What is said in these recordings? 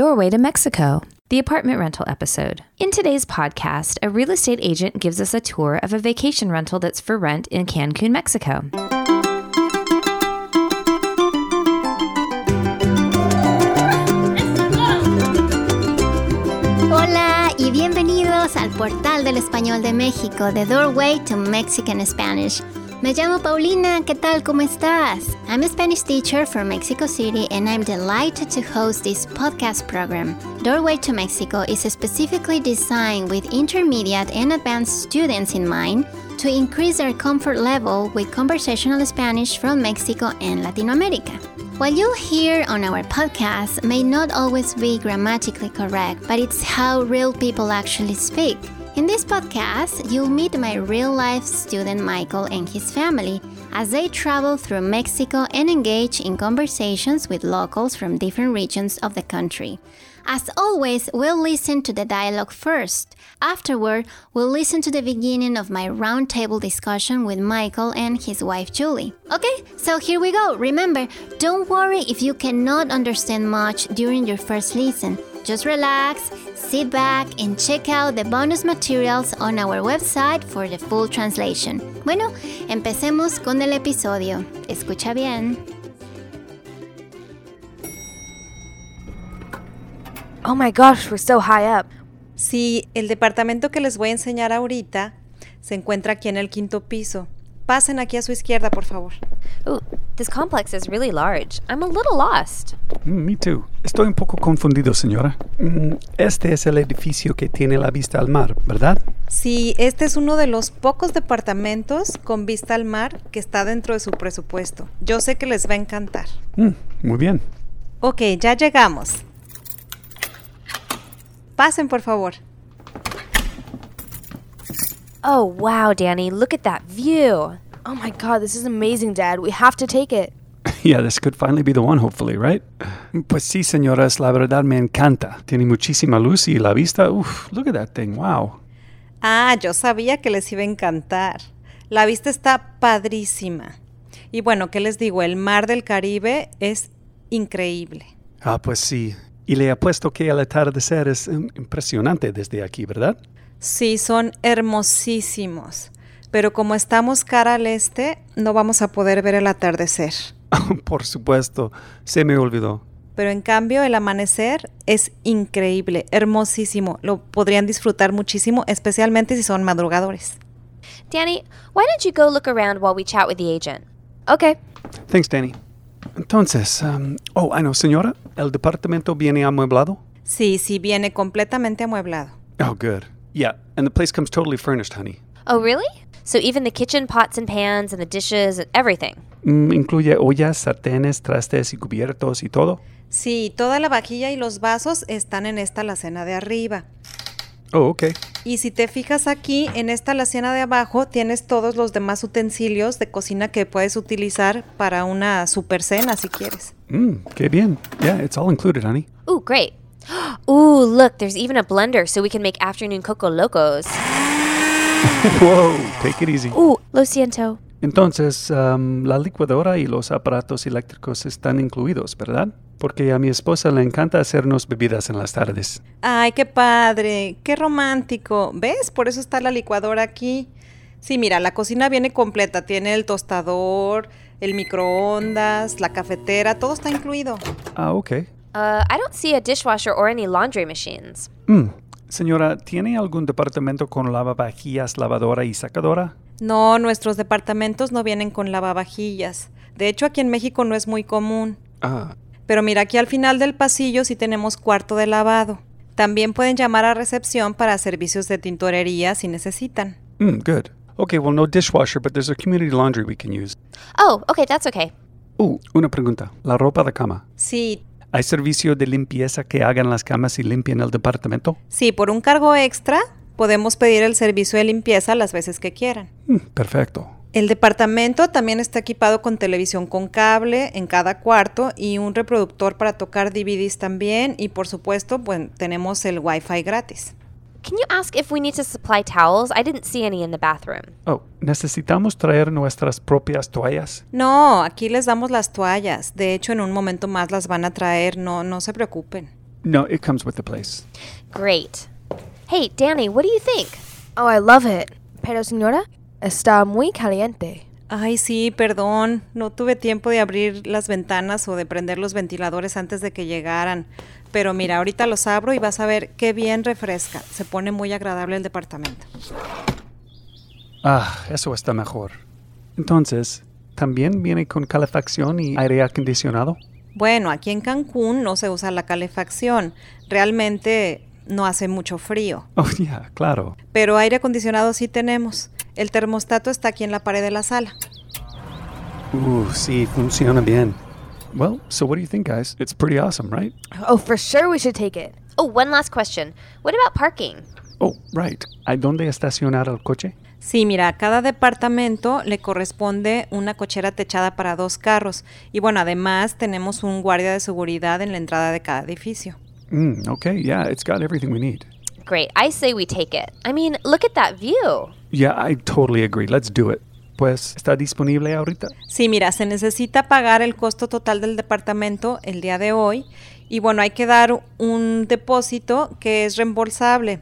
Doorway to Mexico, the apartment rental episode. In today's podcast, a real estate agent gives us a tour of a vacation rental that's for rent in Cancun, Mexico. Hola y bienvenidos al portal del español de México, The Doorway to Mexican Spanish. Me llamo Paulina, ¿qué tal? ¿Cómo estás? I'm a Spanish teacher from Mexico City and I'm delighted to host this podcast program. Doorway to Mexico is specifically designed with intermediate and advanced students in mind to increase their comfort level with conversational Spanish from Mexico and Latin America. What you'll hear on our podcast may not always be grammatically correct, but it's how real people actually speak. In this podcast, you'll meet my real life student Michael and his family as they travel through Mexico and engage in conversations with locals from different regions of the country. As always, we'll listen to the dialogue first. Afterward, we'll listen to the beginning of my roundtable discussion with Michael and his wife Julie. Okay, so here we go. Remember, don't worry if you cannot understand much during your first listen. Just relax, sit back, and check out the bonus materials on our website for the full translation. Bueno, empecemos con el episodio. Escucha bien. Oh my gosh, we're so high up. Sí, el departamento que les voy a enseñar ahorita se encuentra aquí en el quinto piso. Pasen aquí a su izquierda, por favor. Ooh, this complex is really large. I'm a little lost. Mm, Me too. Estoy un poco confundido, señora. Mm, Este es el edificio que tiene la vista al mar, ¿verdad? Sí, este es uno de los pocos departamentos con vista al mar que está dentro de su presupuesto. Yo sé que les va a encantar. Mm, Muy bien. Ok, ya llegamos. Pasen, por favor. Oh wow, Danny, look at that view. Oh my god, this is amazing, Dad. We have to take it. Yeah, this could finally be the one, hopefully, right? Pues sí, señoras, la verdad me encanta. Tiene muchísima luz y la vista, uff, look at that thing, wow. Ah, yo sabía que les iba a encantar. La vista está padrísima. Y bueno, ¿qué les digo? El mar del Caribe es increíble. Ah, pues sí. Y le apuesto que el atardecer es impresionante desde aquí, ¿verdad? Sí, son hermosísimos. Pero como estamos cara al este, no vamos a poder ver el atardecer. Por supuesto, se me olvidó. Pero en cambio, el amanecer es increíble, hermosísimo. Lo podrían disfrutar muchísimo, especialmente si son madrugadores. Danny, why don't you go look around while we chat with the agent? Okay. Thanks, Danny. Entonces, um, oh, I know, señora, ¿el departamento viene amueblado? Sí, sí, viene completamente amueblado. Oh, good. Yeah, and the place comes totally furnished, honey. Oh, really? So even the kitchen pots and pans and the dishes and everything. Mm, incluye ollas, sartenes, trastes y cubiertos y todo. Sí, toda la vajilla y los vasos están en esta alacena de arriba. Oh, okay. Y si te fijas aquí, en esta alacena de abajo, tienes todos los demás utensilios de cocina que puedes utilizar para una super cena si quieres. Mm, qué bien. Yeah, it's all included, honey. Ooh, great. Ooh, look, there's even a blender so we can make afternoon coco locos. Whoa, take it easy. Ooh, lo siento. Entonces, um, la licuadora y los aparatos eléctricos están incluidos, ¿verdad? Porque a mi esposa le encanta hacernos bebidas en las tardes. Ay, qué padre, qué romántico. ¿Ves? Por eso está la licuadora aquí. Sí, mira, la cocina viene completa. Tiene el tostador, el microondas, la cafetera, todo está incluido. Ah, ok. Uh, I don't see a dishwasher or any laundry machines. Mm, Señora, ¿tiene algún departamento con lavavajillas, lavadora y sacadora? No, nuestros departamentos no vienen con lavavajillas. De hecho, aquí en México no es muy común. Ah, Pero mira, aquí al final del pasillo sí tenemos cuarto de lavado. También pueden llamar a recepción para servicios de tintorería si necesitan. mm, good. Okay, well, no dishwasher, but there's a community laundry we can use. Oh, okay, that's okay. Uh, una pregunta. La ropa de cama. Sí, ¿Hay servicio de limpieza que hagan las camas y limpien el departamento? sí, por un cargo extra podemos pedir el servicio de limpieza las veces que quieran. Mm, perfecto. El departamento también está equipado con televisión con cable en cada cuarto y un reproductor para tocar DVDs también y por supuesto pues, tenemos el Wi-Fi gratis. Can you ask if we need to supply towels? I didn't see any in the bathroom. Oh, ¿necesitamos traer nuestras propias toallas? No, aquí les damos las toallas. De hecho, en un momento más las van a traer, no, no se preocupen. No, it comes with the place. Great. Hey, Danny, what do you think? Oh, I love it. Pero señora, está muy caliente. Ay, sí, perdón. No tuve tiempo de abrir las ventanas o de prender los ventiladores antes de que llegaran. Pero mira, ahorita los abro y vas a ver qué bien refresca. Se pone muy agradable el departamento. Ah, eso está mejor. Entonces, ¿también viene con calefacción y aire acondicionado? Bueno, aquí en Cancún no se usa la calefacción. Realmente no hace mucho frío. Oh, yeah, claro. Pero aire acondicionado sí tenemos. El termostato está aquí en la pared de la sala. Ooh, sí, funciona bien. Well, so what do you think, guys? It's pretty awesome, right? Oh, for sure we should take it. Oh, one last question. What about parking? Oh, right. ¿Hay dónde estacionar el coche? Sí, mira, a cada departamento le corresponde una cochera techada para dos carros. Y bueno, además tenemos un guardia de seguridad en la entrada de cada edificio. Mm, okay, yeah, it's got everything we need. Great. I say we take it. I mean, look at that view. Yeah, I totally agree. Let's do it. Pues, ¿está disponible ahorita? Sí, mira, se necesita pagar el costo total del departamento el día de hoy. Y bueno, hay que dar un depósito que es reembolsable.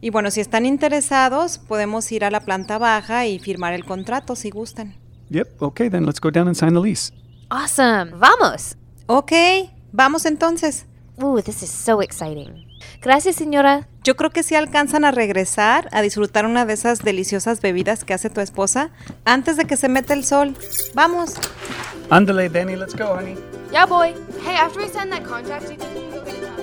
Y bueno, si están interesados, podemos ir a la planta baja y firmar el contrato si gustan. Yep, okay, then let's go down and sign the lease. Awesome. Vamos. Ok, vamos entonces. Ooh, this is so exciting. Gracias, señora. Yo creo que si alcanzan a regresar a disfrutar una de esas deliciosas bebidas que hace tu esposa antes de que se meta el sol. Vamos. Ándale, Danny, let's go, honey. Yeah, boy. Hey, after we sign that contract, you think we can go get a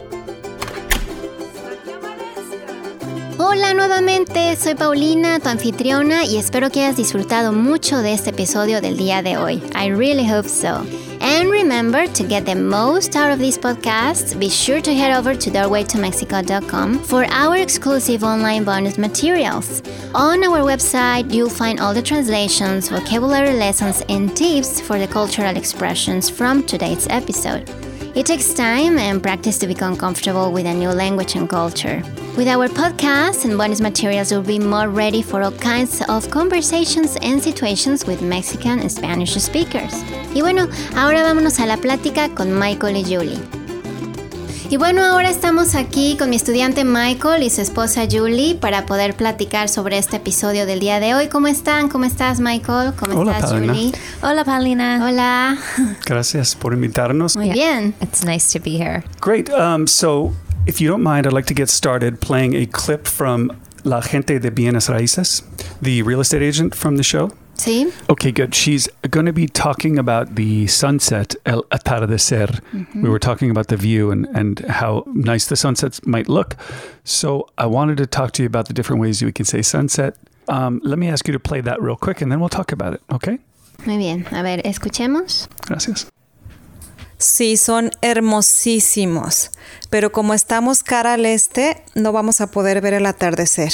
Hola nuevamente, soy Paulina, tu anfitriona, y espero que hayas disfrutado mucho de este episodio del día de hoy. I really hope so. And remember, to get the most out of these podcasts, be sure to head over to doorwaytomexico.com for our exclusive online bonus materials. On our website, you'll find all the translations, vocabulary lessons, and tips for the cultural expressions from today's episode. It takes time and practice to become comfortable with a new language and culture. With our podcast and bonus materials, you'll be more ready for all kinds of conversations and situations with Mexican and Spanish speakers. Y bueno, ahora vámonos a la plática con Michael y Julie. Y bueno, ahora estamos aquí con mi estudiante Michael y su esposa Julie para poder platicar sobre este episodio del día de hoy. ¿Cómo están? ¿Cómo estás, Michael? ¿Cómo Hola, estás, Paulina. Julie? Hola, Paulina. Hola. Gracias por invitarnos. Muy bien. It's nice to be here. Great. Um, so, if you don't mind, I'd like to get started playing a clip from La Gente de Bienes Raíces, the real estate agent from the show. ¿Sí? Okay, good. She's going to be talking about the sunset, el atardecer. We were talking about the view and, and how nice the sunsets might look. So I wanted to talk to you about the different ways we can say sunset. Um, let me ask you to play that real quick and then we'll talk about it, okay? Muy bien. A ver, escuchemos. Gracias. Sí, son hermosísimos. Pero como estamos cara al este, no vamos a poder ver el atardecer.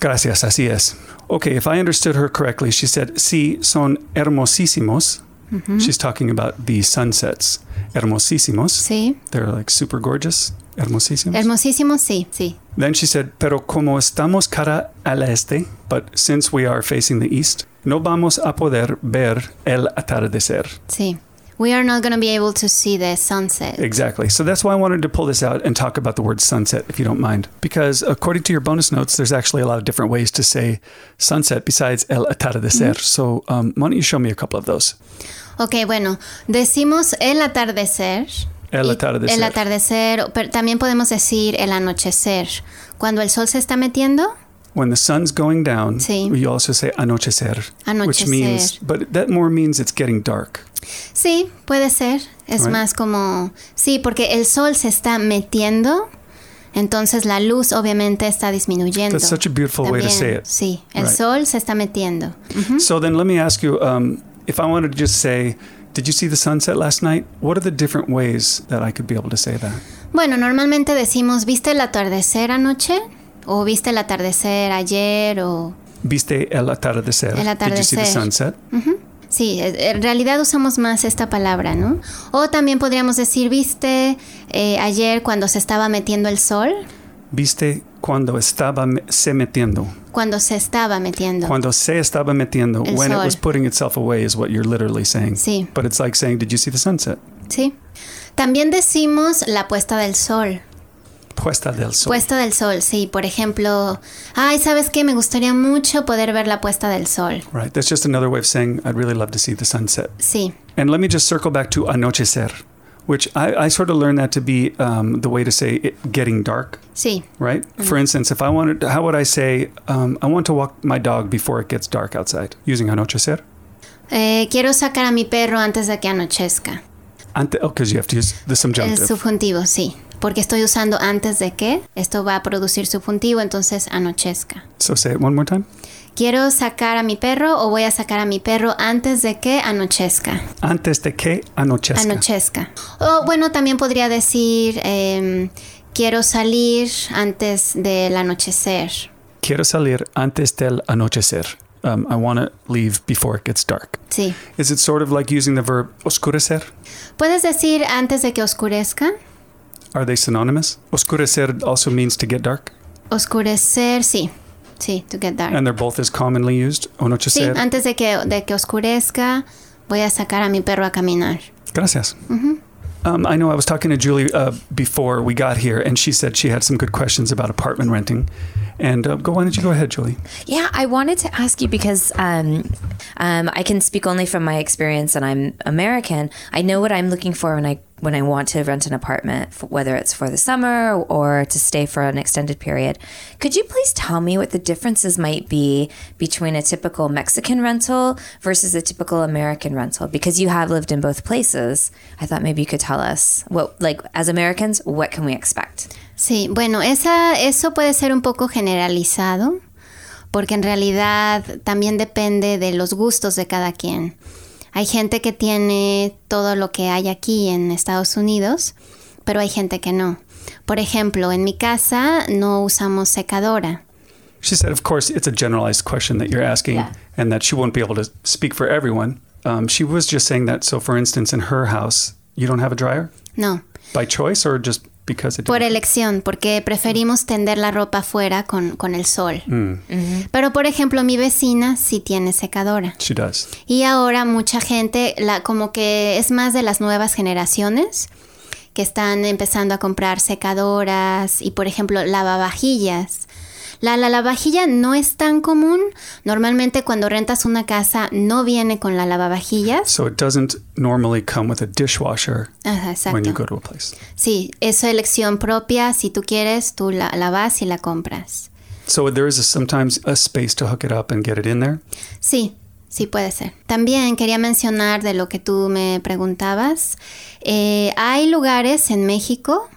Gracias, así es. Okay, if I understood her correctly, she said, sí, son hermosísimos. Mm-hmm. She's talking about the sunsets. Hermosísimos. Sí. They're like super gorgeous. Hermosísimos. Hermosísimo, sí, sí. Then she said, pero como estamos cara al este, but since we are facing the east, no vamos a poder ver el atardecer. Sí. We are not going to be able to see the sunset. Exactly. So that's why I wanted to pull this out and talk about the word sunset, if you don't mind. Because according to your bonus notes, there's actually a lot of different ways to say sunset besides el atardecer. So um, why don't you show me a couple of those? Ok, bueno, decimos el atardecer. El atardecer. El atardecer, pero también podemos decir el anochecer. Cuando el sol se está metiendo, When the sun's going down, Sí. we also say anochecer, which means, but that more means it's getting dark. Sí, puede ser. Es Right. más como, sí, porque el sol se está metiendo, entonces la luz obviamente está disminuyendo. That's such a beautiful way to También, say it. Sí, el Right. sol se está metiendo. So then let me ask you um, if I wanted to just say, did you see the sunset last night? What are the different ways that I could be able to say that? Bueno, normalmente decimos, ¿viste el atardecer anoche? ¿O viste el atardecer ayer? O... Viste el atardecer. El Did you see the atardecer. sunset? Sí, eh, en realidad usamos más esta palabra, ¿no? O también podríamos decir, ¿viste eh, ayer cuando se estaba metiendo el sol? Viste cuando estaba se metiendo. Cuando se estaba metiendo. Cuando se estaba metiendo. El when it was sol. putting itself away is what you're literally saying. Sí. But it's like saying, did you see the sunset? Sí. También decimos la puesta del sol. Puesta del sol. Puesta del sol, sí. Por ejemplo, ay, ¿sabes qué? Me gustaría mucho poder ver la puesta del sol. right. That's just another way of saying I'd really love to see the sunset. Sí. And let me just circle back to anochecer, which I, I sort of learned that to be um, the way to say it getting dark, Sí. right? For instance, if I wanted, how would I say, um, I want to walk my dog before it gets dark outside using anochecer? Eh, quiero sacar a mi perro antes de que anochezca. Ante, oh, because you have to use the El subjunctive. subjuntivo, sí. Porque estoy usando antes de que. Esto va a producir subjuntivo, entonces anochezca. so say it one more time. ¿Quiero sacar a mi perro o voy a sacar a mi perro antes de que anochezca? Antes de que anochezca. Anochezca. O bueno, también podría decir, em, quiero salir antes del anochecer. Quiero salir antes del anochecer. Um, I want to leave before it gets dark. Sí. Is it sort of like using the verb oscurecer? ¿Puedes decir antes de que oscurezca? Are they synonymous? Oscurecer also means to get dark, Oscurecer, sí. Sí, to get dark. and they're both as commonly used. Sí, Anochecer. antes de que, de que oscurezca, voy a sacar a mi perro a caminar. Gracias. Um, I know I was talking to Julie uh, before we got here, and she said she had some good questions about apartment renting. And uh, go, why don't you go ahead, Julie? Yeah, I wanted to ask you because um, um, I can speak only from my experience, and I'm American. I know what I'm looking for when I when I want to rent an apartment, whether it's for the summer or to stay for an extended period. Could you please tell me what the differences might be between a typical Mexican rental versus a typical American rental? Because you have lived in both places, I thought maybe you could tell us what, like, as Americans, what can we expect? Sí, bueno, esa, eso puede ser un poco generalizado, porque en realidad también depende de los gustos de cada quien. Hay gente que tiene todo lo que hay aquí en Estados Unidos, pero hay gente que no. Por ejemplo, en mi casa no usamos secadora. She said, of course, it's a generalized question that you're asking, Yeah. and that she won't be able to speak for everyone. Um, she was just saying that. So, for instance, in her house, you don't have a dryer No, by choice or just because it por elección, porque preferimos tender la ropa afuera con, con el sol. Mm, Pero por ejemplo, mi vecina sí tiene secadora. she does. Y ahora mucha gente, la, como que es más de las nuevas generaciones que están empezando a comprar secadoras y por ejemplo lavavajillas. La, la lavavajilla no es tan común. Normalmente cuando rentas una casa no viene con la lavavajillas. So, it doesn't normally come with a dishwasher Ajá, when you go to a place. Sí, es elección propia. Si tú quieres, tú la, la vas y la compras. So, there is a, sometimes a space to hook it up and get it in there. Sí, sí puede ser. También quería mencionar de lo que tú me preguntabas. Eh, hay lugares en México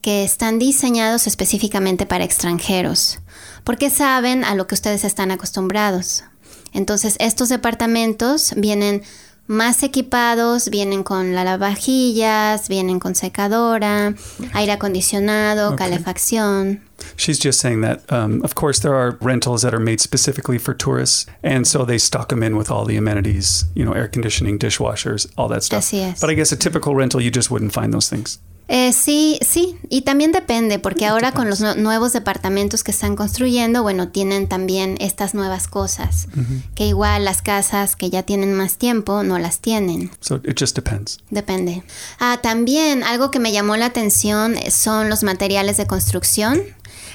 que están diseñados específicamente para extranjeros, porque saben a lo que ustedes están acostumbrados. Entonces, estos departamentos vienen más equipados, vienen con la lavavajillas, vienen con secadora, aire acondicionado, calefacción. She's just saying that, um, of course, there are rentals that are made specifically for tourists, and so they stock them in with all the amenities, you know, air conditioning, dishwashers, all that stuff. Así es. But I guess a typical rental, you just wouldn't find those things. Eh, sí, sí, y también depende, porque ahora con los nue- nuevos departamentos que están construyendo, bueno, tienen también estas nuevas cosas, que igual las casas que ya tienen más tiempo no las tienen, So it just depends. depende. Ah, también algo que me llamó la atención son los materiales de construcción.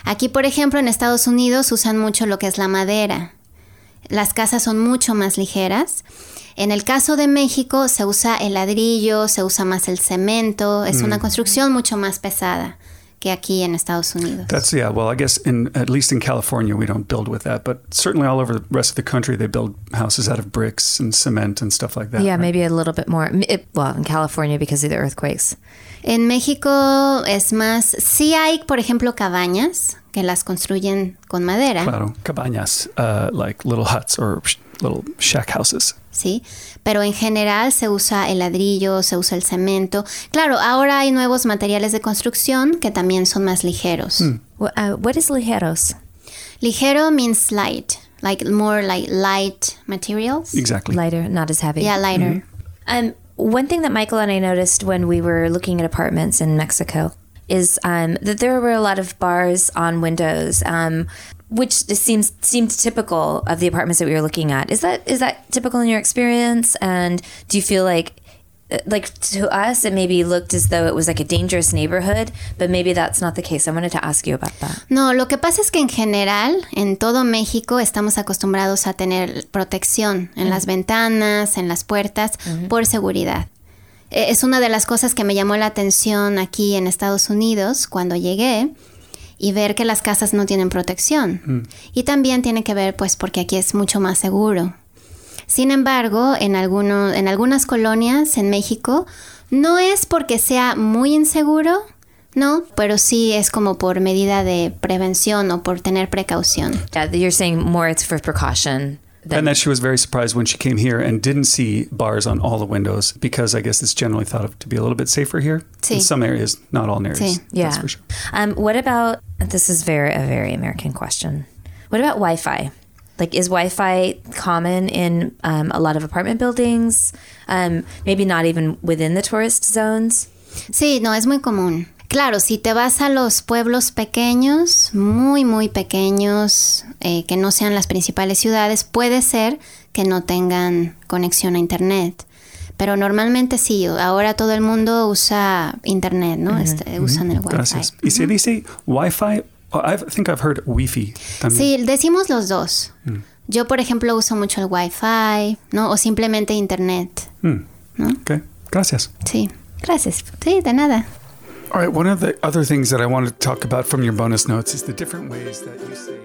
Aquí, por ejemplo, en Estados Unidos usan mucho lo que es la madera. Las casas son mucho más ligeras. En el caso de México se usa el ladrillo, se usa más el cemento, es una construcción mucho más pesada que aquí en Estados Unidos. That's yeah. Well, I guess in at least in California we don't build with that, but certainly all over the rest of the country they build houses out of bricks and cement and stuff like that. yeah, right? maybe a little bit more. It, well, in California because of the earthquakes. En México es más, sí hay, por ejemplo, cabañas que las construyen con madera, Claro, cabañas, uh, like little huts or sh- little shack houses. sí, pero en general se usa el ladrillo, se usa el cemento. Claro, ahora hay nuevos materiales de construcción que también son más ligeros. Uh, what is ligeros? Ligero means light, like more like light materials. Exactly. Lighter, not as heavy. Yeah, lighter. Um, one thing that Michael and I noticed when we were looking at apartments in Mexico is um, that there were a lot of bars on windows, um, which seems seemed typical of the apartments that we were looking at. Is that is that typical in your experience? And do you feel like uh, like to us, it maybe looked as though it was like a dangerous neighborhood, but maybe that's not the case. I wanted to ask you about that. No, lo que pasa es que en general, en todo México, estamos acostumbrados a tener protección en las ventanas, en las puertas, por seguridad. Eh, Es una de las cosas que me llamó la atención aquí en Estados Unidos cuando llegué y ver que las casas no tienen protección. Y también tiene que ver pues porque aquí es mucho más seguro. Sin embargo, en, alguno- en algunas colonias en México no es porque sea muy inseguro, no, pero sí es como por medida de prevención o por tener precaución. Yeah, you're saying more it's for precaution. Than, And that she was very surprised when she came here and didn't see bars on all the windows because I guess it's generally thought of to be a little bit safer here. Sí. In some areas, not all areas. Sí. yeah. That's for sure. Um, what about this is very a very American question. What about Wi-Fi? Like, is Wi-Fi common in um, a lot of apartment buildings? Um, maybe not even within the tourist zones. Sí, no, es muy común. Claro, si te vas a los pueblos pequeños, muy, muy pequeños, eh, que no sean las principales ciudades, puede ser que no tengan conexión a Internet. Pero normalmente sí, ahora todo el mundo usa Internet, ¿no? Este, Usan el Wi-Fi. Gracias. Y se dice Wi-Fi. I think I've heard Wi-Fi. también. Sí, decimos los dos. Yo, por ejemplo, uso mucho el Wi-Fi, ¿no? O simplemente Internet. ¿no? Okay. Gracias. Sí. Gracias. Sí, de nada. All right. One of the other things that I wanted to talk about from your bonus notes is the different ways that you say.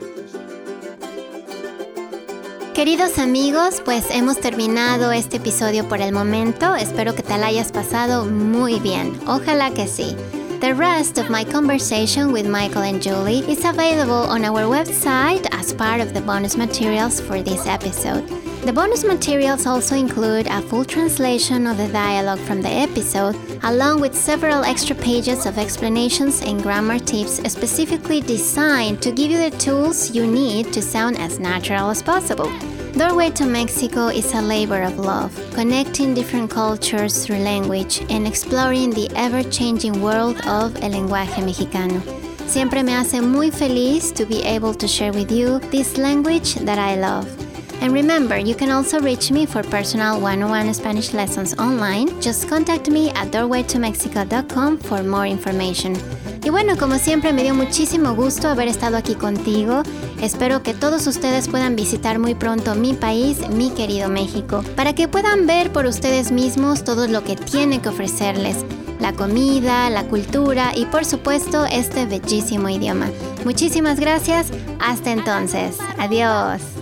Queridos amigos, pues hemos terminado este episodio por el momento. Espero que te la hayas pasado muy bien. Ojalá que sí. The rest of my conversation with Michael and Julie is available on our website as part of the bonus materials for this episode. The bonus materials also include a full translation of the dialogue from the episode, along with several extra pages of explanations and grammar tips specifically designed to give you the tools you need to sound as natural as possible. Doorway to Mexico is a labor of love, connecting different cultures through language and exploring the ever changing world of el lenguaje mexicano. Siempre me hace muy feliz to be able to share with you this language that I love. And remember, you can also reach me for personal 101 Spanish lessons online. Just contact me at doorwaytomexico.com for more information. Y bueno, como siempre me dio muchísimo gusto haber estado aquí contigo. Espero que todos ustedes puedan visitar muy pronto mi país, mi querido México, para que puedan ver por ustedes mismos todo lo que tiene que ofrecerles. La comida, la cultura y por supuesto este bellísimo idioma. Muchísimas gracias. Hasta entonces. Adiós.